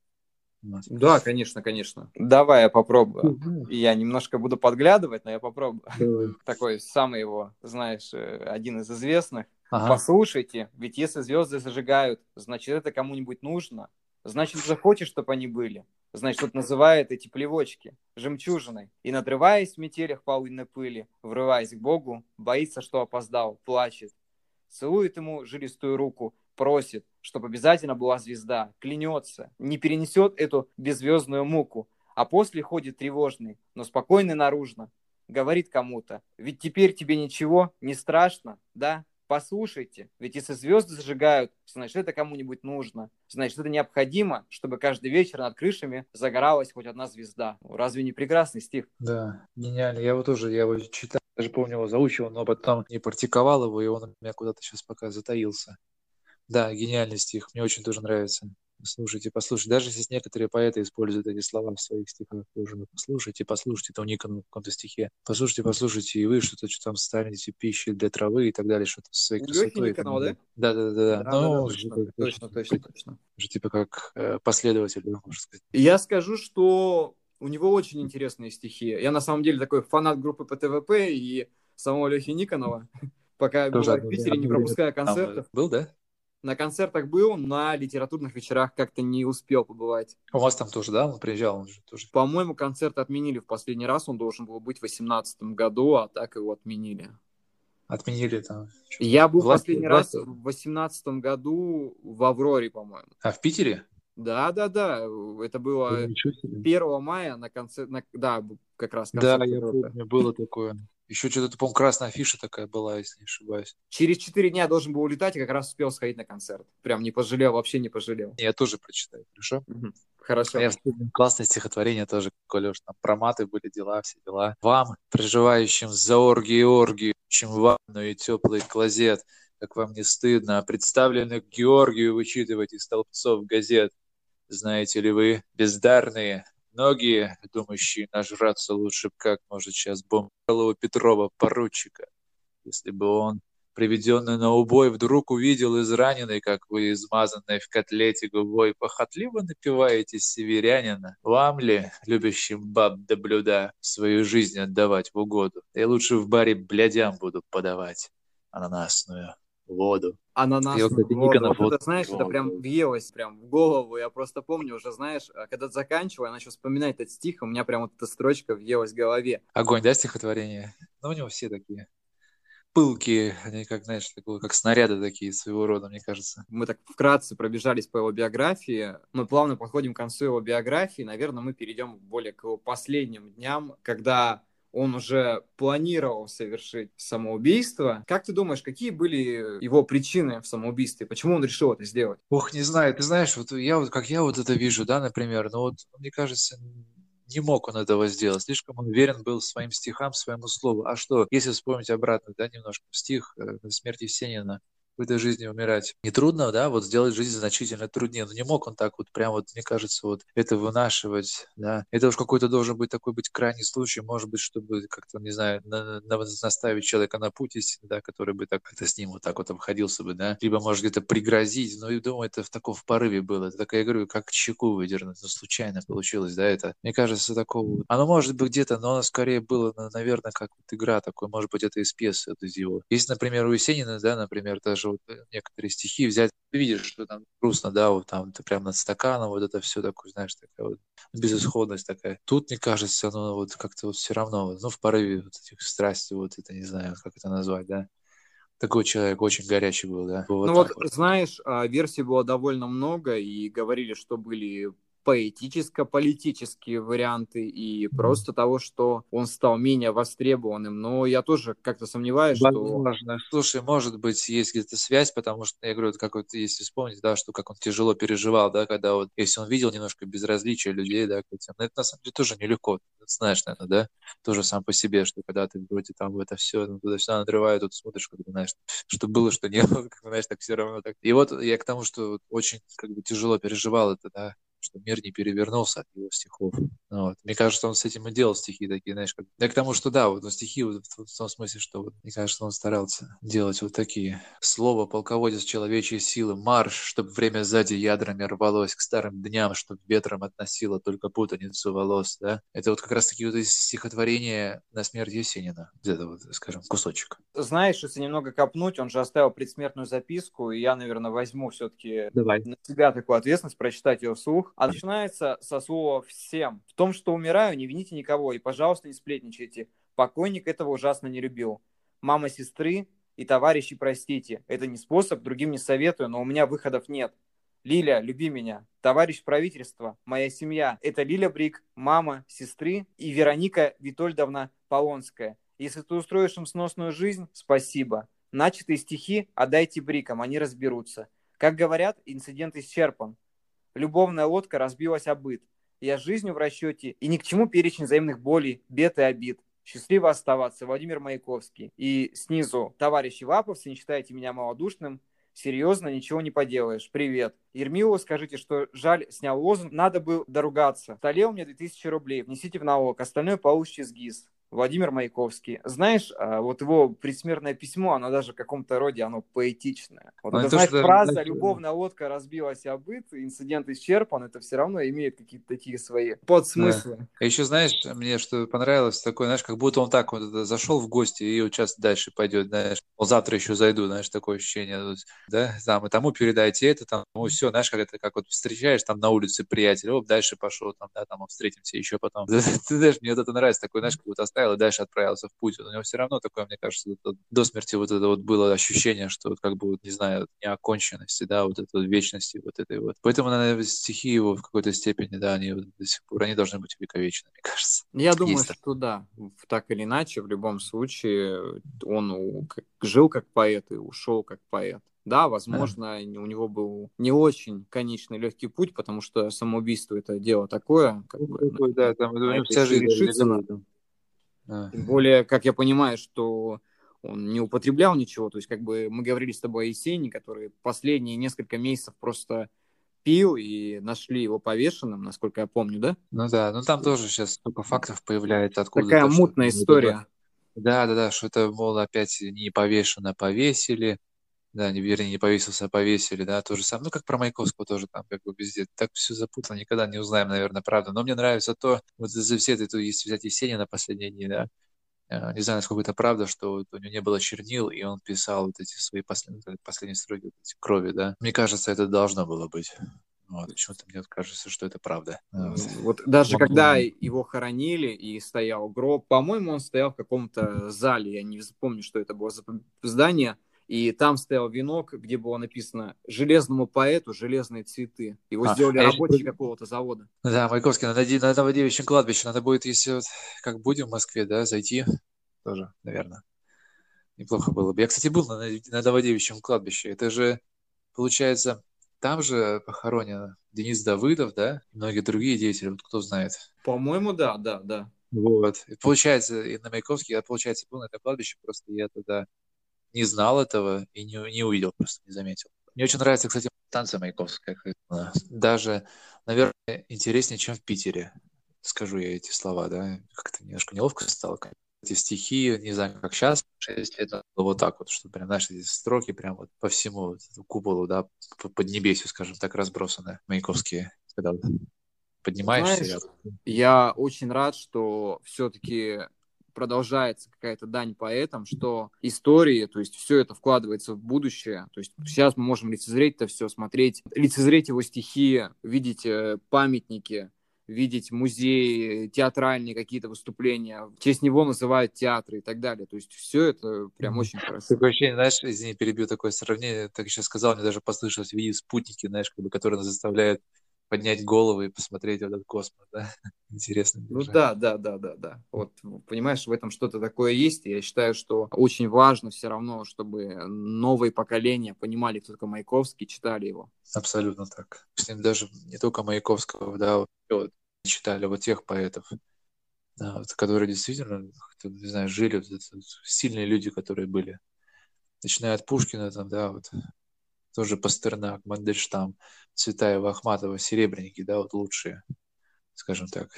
Да, конечно, конечно. Давай я попробую. Угу. Я немножко буду подглядывать, но я попробую. Давай. Такой самый его, знаешь, э, один из известных. Ага. Послушайте, ведь если звезды зажигают, значит это кому-нибудь нужно. Значит, захочешь, чтобы они были. Значит, вот называет эти плевочки жемчужиной. И, надрываясь в метелях полынной пыли, врываясь к Богу, боится, что опоздал, плачет. Целует ему жилистую руку, просит, чтобы обязательно была звезда, клянется, не перенесет эту беззвездную муку, а после ходит тревожный, но спокойный наружно. Говорит кому-то, ведь теперь тебе ничего не страшно, да? Послушайте, ведь если звезды зажигают, значит, это кому-нибудь нужно. Значит, это необходимо, чтобы каждый вечер над крышами загоралась хоть одна звезда. Ну, разве не прекрасный стих? Да, гениально. Я его тоже, я его читал, даже помню его заучивал, но потом не практиковал его, и он у меня куда-то сейчас пока затаился. Да, гениальный стих, мне очень тоже нравится. Слушайте, послушайте. Даже если некоторые поэты используют эти слова в своих стихах, тоже ну, послушайте, послушайте, это у Никона в каком-то стихе. Послушайте, послушайте, и вы что-то что там станете пищей для травы и так далее, что-то с своей красотой. Никонова, да? Да, да, да. да. Ну, точно, же, точно, точно, точно. Уже типа как э, последователь, можно сказать. Я скажу, что у него очень интересные стихи. Я на самом деле такой фанат группы ПТВП и самого Лехи Никонова. Пока был в Питере, не пропуская концертов. Был, да? На концертах был, на литературных вечерах как-то не успел побывать. У вас там тоже, да? Он приезжал, он же тоже. По-моему, концерт отменили в последний раз. Он должен был быть в 2018 году, а так его отменили. Отменили там. Я был власти, последний раз в 2018 году в Авроре, по-моему. А в Питере? Да, да, да. Это было 1 мая на концерт. На... Да, как раз концерт. Да, я помню, было такое. Еще что-то, по-моему, красная афиша такая была, если не ошибаюсь. Через четыре дня должен был улетать, и как раз успел сходить на концерт. Прям не пожалел, вообще не пожалел. Я тоже прочитаю, хорошо? Угу. Хорошо. Я вспомнил классное стихотворение тоже, Колеш, там про маты были дела, все дела. Вам, проживающим за оргии оргию, чем ванну и теплый клозет, как вам не стыдно, представленных Георгию вычитывать из столбцов газет. Знаете ли вы, бездарные, Многие, думающие нажраться лучше, как может сейчас бомб Петрова, поручика, если бы он приведенный на убой, вдруг увидел израненный, как вы, измазанный в котлете губой, похотливо напиваетесь северянина. Вам ли, любящим баб да блюда, свою жизнь отдавать в угоду? Я лучше в баре блядям буду подавать ананасную воду. Ананасную Я, кстати, воду. Никонов Вот вот- это, знаешь, это прям въелось прям в голову. Я просто помню уже, знаешь, а когда заканчивал, я начал вспоминать этот стих, у меня прям вот эта строчка въелась в голове. Огонь, да, стихотворение? Ну, у него все такие пылкие, они как, знаешь, такое, как снаряды такие своего рода, мне кажется. Мы так вкратце пробежались по его биографии. Мы плавно подходим к концу его биографии. Наверное, мы перейдем более к его последним дням, когда он уже планировал совершить самоубийство. Как ты думаешь, какие были его причины в самоубийстве? Почему он решил это сделать? Ох, не знаю, ты знаешь, вот я вот, как я вот это вижу, да, например, ну вот, мне кажется, не мог он этого сделать. Слишком он верен был своим стихам, своему слову. А что, если вспомнить обратно, да, немножко стих э, «Смерть Есенина», в этой жизни умирать. Не трудно, да, вот сделать жизнь значительно труднее. Но не мог он так вот прям вот, мне кажется, вот это вынашивать, да. Это уж какой-то должен быть такой быть крайний случай, может быть, чтобы как-то, не знаю, на- на- наставить человека на путь истины, да, который бы так как-то с ним вот так вот обходился бы, да. Либо, может, где-то пригрозить. Ну, и думаю, это в таком в порыве было. Это такая, я говорю, как чеку выдернуть. Ну, случайно получилось, да, это. Мне кажется, такого... Оно может быть где-то, но оно скорее было, на- наверное, как вот игра такой. Может быть, это из пьесы, это из его. Есть, например, у Есенина, да, например, даже вот э, некоторые стихи взять, ты видишь, что там грустно, да, вот там ты прям над стаканом, вот это все такое, знаешь, такая вот безысходность такая. Тут, мне кажется, оно вот как-то вот все равно, вот, ну, в порыве вот этих страстей, вот это, не знаю, как это назвать, да. Такой человек очень горячий был, да. Вот ну так вот, знаешь, а, версий было довольно много, и говорили, что были поэтическо-политические варианты и просто того, что он стал менее востребованным. Но я тоже как-то сомневаюсь, что... Возможно. Слушай, может быть, есть где-то связь, потому что, я говорю, вот как вот, если вспомнить, да, что как он тяжело переживал, да, когда вот, если он видел немножко безразличия людей, да, к этим, ну, это на самом деле тоже нелегко, ты знаешь, наверное, да, тоже сам по себе, что когда ты вроде там в это все, ну, туда все надрывает, тут смотришь, как бы, знаешь, что было, что не было, как бы, знаешь, так все равно так. И вот я к тому, что очень, как бы, тяжело переживал это, да, что мир не перевернулся от его стихов. Ну Вот. Мне кажется, он с этим и делал стихи такие, знаешь, как... Я к тому, что да, вот ну, стихи вот, в, в том смысле, что вот, мне кажется, он старался делать вот такие. Слово полководец человечьей силы, марш, чтобы время сзади ядрами рвалось к старым дням, чтобы ветром относило только путаницу волос, да. Это вот как раз таки вот из стихотворения на смерть Есенина. Где-то вот, скажем, кусочек. Знаешь, если немного копнуть, он же оставил предсмертную записку, и я, наверное, возьму все-таки Давай. на себя такую ответственность прочитать ее вслух. А начинается со слова «всем». В том, что умираю, не вините никого, и, пожалуйста, не сплетничайте. Покойник этого ужасно не любил. Мама сестры и товарищи, простите. Это не способ, другим не советую, но у меня выходов нет. Лиля, люби меня. Товарищ правительства, моя семья. Это Лиля Брик, мама, сестры и Вероника Витольдовна Полонская. Если ты устроишь им сносную жизнь, спасибо. Начатые стихи отдайте Брикам, они разберутся. Как говорят, инцидент исчерпан. Любовная лодка разбилась о быт. Я с жизнью в расчете, и ни к чему перечень взаимных болей, бед и обид. Счастливо оставаться, Владимир Маяковский. И снизу, товарищи лаповцы, не считайте меня малодушным, серьезно, ничего не поделаешь. Привет. Ермилову скажите, что жаль, снял лозунг, надо бы доругаться. Столе у меня 2000 рублей, внесите в налог, остальное получите с ГИС. Владимир Маяковский. Знаешь, а, вот его предсмертное письмо, оно даже в каком-то роде, оно поэтичное. Вот Ну, это, это то, знаешь, что фраза «любовная лодка разбилась о быт», инцидент исчерпан, это все равно имеет какие-то такие свои подсмыслы. А еще, знаешь, мне что понравилось, такое, знаешь, как будто он так вот зашел в гости и вот сейчас дальше пойдет, знаешь, он завтра еще зайду, знаешь, такое ощущение, да, там, и тому передайте это, там, ну, все, знаешь, как это, как вот встречаешь там на улице приятеля, оп, дальше пошел, там, да, там, встретимся еще потом. Ты знаешь, мне вот это нравится, такой, знаешь, как будто оставил и дальше отправился в путь. У него все равно такое, мне кажется, до смерти вот это вот было ощущение, что вот как бы, вот, не знаю, неоконченности, да, вот этой вот вечности, вот этой вот. Поэтому, наверное, стихи его в какой-то степени, да, они вот до сих пор, они должны быть увековечены, мне кажется. Я думаю, Есть что да, так или иначе, в любом случае, он жил как поэт и ушел как поэт. Да, возможно, у него был не очень конечный легкий путь, потому что самоубийство это дело такое, как бы, Такой, да, там, вся жизнь решиться лежала надо. Да. Тем более, как я понимаю, что он не употреблял ничего. То есть, как бы мы говорили с тобой о Есени, который последние несколько месяцев просто пил и нашли его повешенным, насколько я помню, да? Ну да, ну там тоже сейчас столько фактов появляется, откуда Такая то, что мутная это история. Да, да, да, что это, мол, опять не повешено, повесили. Да, не, вернее, не повесился, а повесили, да, то же самое. Ну, как про Маяковского тоже там, как бы везде. Так все запутано, никогда не узнаем, наверное, правду. Но мне нравится то, вот из-за все это, если взять Есенина последние дни, да, э, не знаю, насколько это правда, что у него не было чернил, и он писал вот эти свои последние, последние строки вот эти крови, да. Мне кажется, это должно было быть. Вот, почему-то мне кажется, что это правда. Вот, вот даже Могу... когда его хоронили и стоял гроб, по-моему, он стоял в каком-то зале, я не помню, что это было за здание, и там стоял венок, где было написано «Железному поэту железные цветы». Его а, сделали рабочие я... какого-то завода. Да, Маяковский, на, на Новодевичьем кладбище надо будет, если вот как будем в Москве, да, зайти тоже, наверное. Неплохо было бы. Я, кстати, был на, на Новодевичьем кладбище. Это же, получается, там же похоронен Денис Давыдов, да, и многие другие деятели, вот кто знает. По-моему, да, да, да. Вот. И получается, и на Маяковске я, получается, был на этом кладбище, просто я тогда не знал этого и не, не увидел, просто не заметил. Мне очень нравится, кстати, танцы Маяковская. Даже, наверное, интереснее, чем в Питере. Скажу я эти слова, да. Как-то немножко неловко стало. Эти стихи, не знаю, как сейчас, 6 лет вот так вот, что прям, знаешь, эти строки прям вот по всему вот, куполу, да, под небесью, скажем так, разбросаны, Маяковские. Когда поднимаешься. Знаешь, я очень рад, что все-таки продолжается какая-то дань поэтам, что истории, то есть все это вкладывается в будущее. То есть сейчас мы можем лицезреть это все, смотреть, лицезреть его стихи, видеть э, памятники, видеть музеи, театральные какие-то выступления. В честь него называют театры и так далее. То есть все это прям очень хорошо. Такое ощущение, знаешь, извини, перебью такое сравнение, так сейчас сказал, мне даже послышалось, видеть спутники, знаешь, как бы, которые нас заставляют поднять голову и посмотреть в этот космос, да? Интересно. Ну да, да, да, да, да. Вот, понимаешь, в этом что-то такое есть. И я считаю, что очень важно все равно, чтобы новые поколения понимали, кто такой Маяковский, читали его. Абсолютно так. С ним даже не только Маяковского, да, вот, читали вот тех поэтов, да, вот, которые действительно, не знаю, жили, вот, сильные люди, которые были. Начиная от Пушкина, там, да, вот, тоже Пастернак, Мандельштам, Цветаева, Ахматова, Серебряники, да, вот лучшие, скажем так.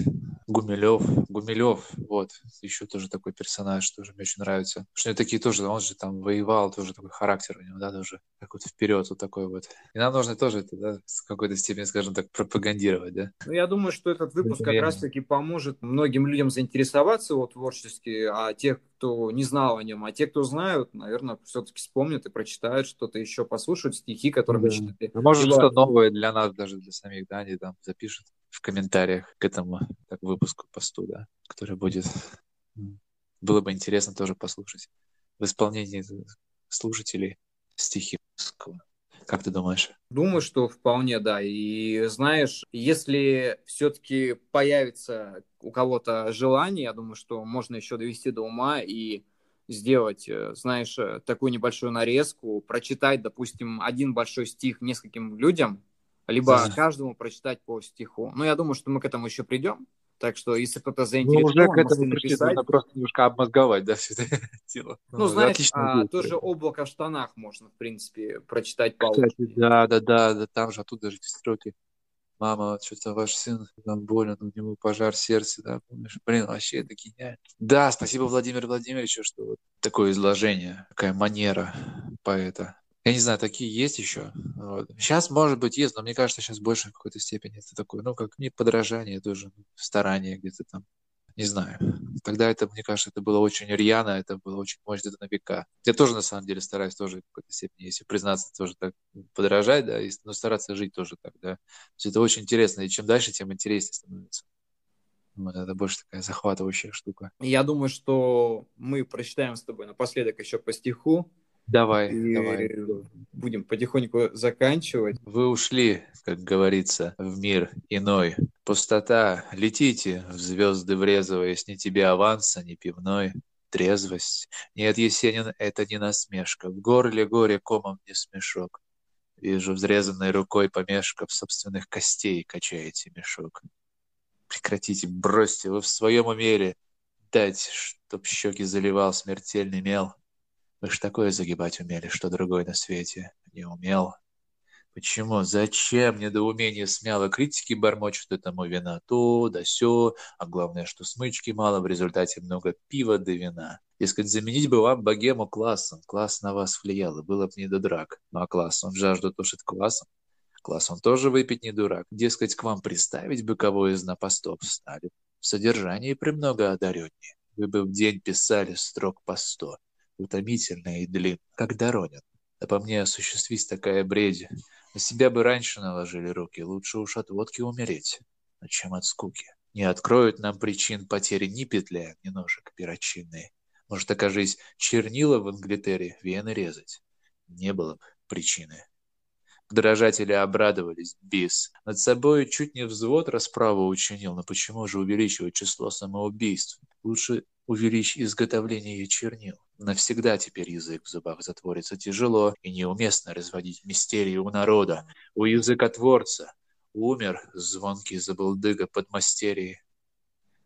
Гумилев, Гумилев, вот, еще тоже такой персонаж, тоже мне очень нравится. Что они такие тоже, он же там воевал, тоже такой характер у него, да, тоже как вот вперед вот такой вот. И нам нужно тоже это, да, с какой-то степени, скажем так, пропагандировать, да. Ну, я думаю, что этот выпуск как раз-таки поможет многим людям заинтересоваться его творчески, а тех, кто не знал о нем, а те, кто знают, наверное, все-таки вспомнят и прочитают что-то еще, послушают стихи, которые да. мы читали. А может, Либо... что новое для нас, даже для самих, да, они там запишут в комментариях к этому так, выпуску, посту, да, который будет. Было бы интересно тоже послушать в исполнении слушателей стихи. Как ты думаешь? Думаю, что вполне, да. И знаешь, если все-таки появится у кого-то желание, я думаю, что можно еще довести до ума и сделать, э, знаешь, э, такую небольшую нарезку, прочитать, допустим, один большой стих нескольким людям, либо да. каждому прочитать по стиху. Ну, я думаю, что мы к этому еще придем. Так что, если кто-то заинтересован, ну, уже к этому пришли, нужно просто немножко обмозговать, да, все это дело. Ну, ну знаешь, а, тоже облако в штанах можно, в принципе, прочитать по Кстати, да, да, да, да, там же оттуда же эти строки. Мама, что-то ваш сын, нам больно, у него пожар сердца, да, помнишь? Блин, вообще это гениально. Да, спасибо Владимиру Владимировичу, что вот такое изложение, такая манера поэта. Я не знаю, такие есть еще. Вот. Сейчас, может быть, есть, но мне кажется, сейчас больше в какой-то степени это такое, ну, как не подражание тоже, старание где-то там. Не знаю. Тогда это, мне кажется, это было очень рьяно, это было очень мощно на века. Я тоже, на самом деле, стараюсь тоже в какой-то степени, если признаться, тоже так подражать, да, и, но стараться жить тоже так, да. То есть это очень интересно, и чем дальше, тем интереснее становится. Это больше такая захватывающая штука. Я думаю, что мы прочитаем с тобой напоследок еще по стиху, Давай, и давай. Будем потихоньку заканчивать. Вы ушли, как говорится, в мир иной. Пустота, летите в звезды врезываясь, ни тебе аванса, ни пивной. Трезвость. Нет, Есенин, это не насмешка. В горле горе комом не смешок. Вижу взрезанной рукой помешка в собственных костей качаете мешок. Прекратите, бросьте, вы в своем умере дать, чтоб щеки заливал смертельный мел. Вы ж такое загибать умели, что другой на свете не умел. Почему? Зачем? Недоумение смело. Критики бормочут этому вина то, да сё. А главное, что смычки мало, в результате много пива да вина. Дескать, заменить бы вам богему классом. Класс на вас влиял, и было бы не до драк. Ну а класс, он жажду тушит классом. Класс, он тоже выпить не дурак. Дескать, к вам приставить бы кого из напостов стали. В содержании премного одареннее. Вы бы в день писали строк по сто. Утомительно и длинно, как Доронин. Да по мне осуществись такая бредь. На себя бы раньше наложили руки, лучше уж от водки умереть, чем от скуки. Не откроют нам причин потери ни петля, ни ножек перочинные. Может, окажись, чернила в Англитере вены резать. Не было бы причины. Дрожатели обрадовались, бис. Над собой чуть не взвод расправу учинил, но почему же увеличивать число самоубийств? Лучше увеличь изготовление чернил. Навсегда теперь язык в зубах затворится тяжело и неуместно разводить мистерии у народа, у языкотворца. Умер звонкий забулдыга под мастерии.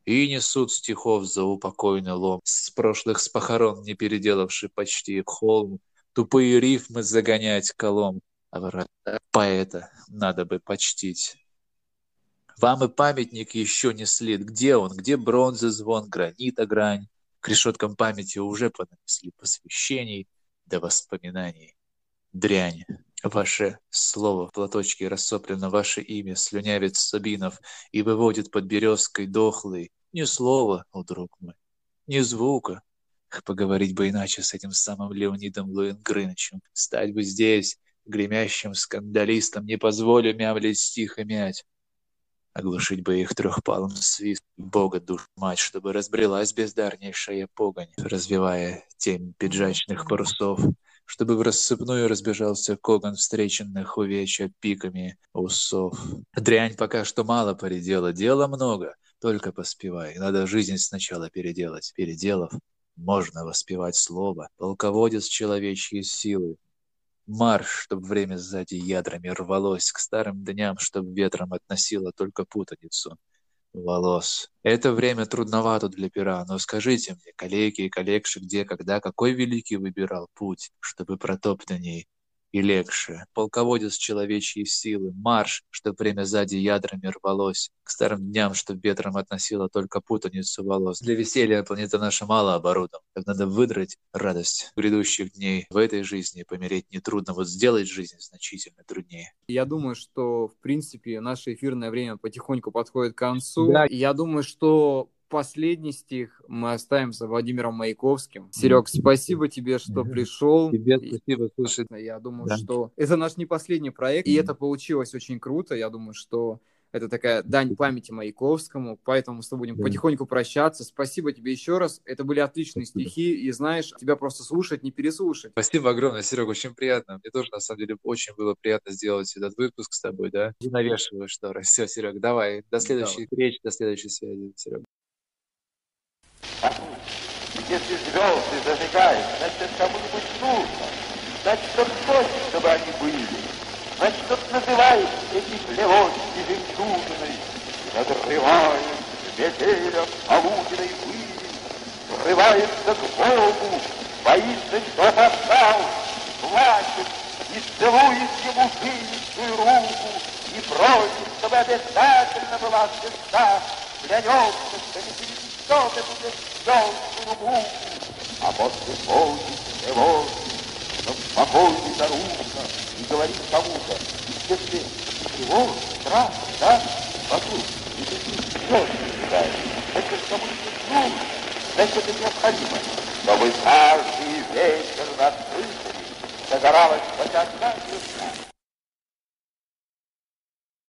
И несут стихов за упокойный лом, с прошлых с похорон не переделавший почти холм, тупые рифмы загонять колом, а врата поэта надо бы почтить. Вам и памятник еще не слит. Где он? Где бронза, звон, гранита, грань? К решеткам памяти уже понанесли посвящений до воспоминаний. Дрянь. Ваше слово в платочке рассоплено, ваше имя слюнявит Сабинов и выводит под березкой дохлый. Ни слова, о друг мой, ни звука. Поговорить бы иначе с этим самым Леонидом Луингрыновичем. Стать бы здесь, гремящим скандалистом, не позволю мямлить стих и мять. Оглушить бы их трехпалым свист, Бога душ мать, чтобы разбрелась бездарнейшая погонь, развивая тень пиджачных парусов чтобы в рассыпную разбежался коган встреченных увечья пиками усов. Дрянь пока что мало поредела, дела много, только поспевай. Надо жизнь сначала переделать. Переделав, можно воспевать слово. Полководец человечьей силы. Марш, чтоб время сзади ядрами рвалось к старым дням, чтоб ветром относило только путаницу волос. Это время трудновато для пера, но скажите мне, коллеги и коллегши, где, когда, какой великий выбирал путь, чтобы протоптанней и легче. Полководец человечьей силы, марш, что время сзади ядрами рвалось, к старым дням, что ветром относило только путаницу волос. Для веселья планета наша мало оборудована, так надо выдрать радость грядущих дней. В этой жизни помереть нетрудно, вот сделать жизнь значительно труднее. Я думаю, что, в принципе, наше эфирное время потихоньку подходит к концу. Да. Я думаю, что последний стих мы оставим за Владимиром Маяковским. Серег, спасибо тебе, что пришел. Тебе спасибо, слушай. Я думаю, да. что это наш не последний проект, и это получилось очень круто. Я думаю, что это такая дань памяти Маяковскому, поэтому мы с тобой будем да. потихоньку прощаться. Спасибо тебе еще раз. Это были отличные Спасибо. стихи, и знаешь, тебя просто слушать, не переслушать. Спасибо огромное, Серега, очень приятно. Мне тоже, на самом деле, очень было приятно сделать этот выпуск с тобой, да? Навешиваю шторы. Все, Серег, давай. До следующей встречи, до следующей связи, Серега. Если звезды зажигают, значит, кому-нибудь нужно. Значит, кто-то хочет, чтобы они были. Значит, кто-то называет эти плевочки жемчужиной. Надрывает метелем полуденной пыли, врывается к Богу, боится, что отдал, плачет и целует ему пыльную руку. И просит, чтобы обязательно была звезда, клянется, что не что-то будет желтую руку, а после ходит его, но спокойно за рука и говорит кому-то, и если его страх, да, вокруг, и ты все съедаешь, это что будет? нужно, значит, это необходимо, чтобы каждый вечер на крыше загоралась по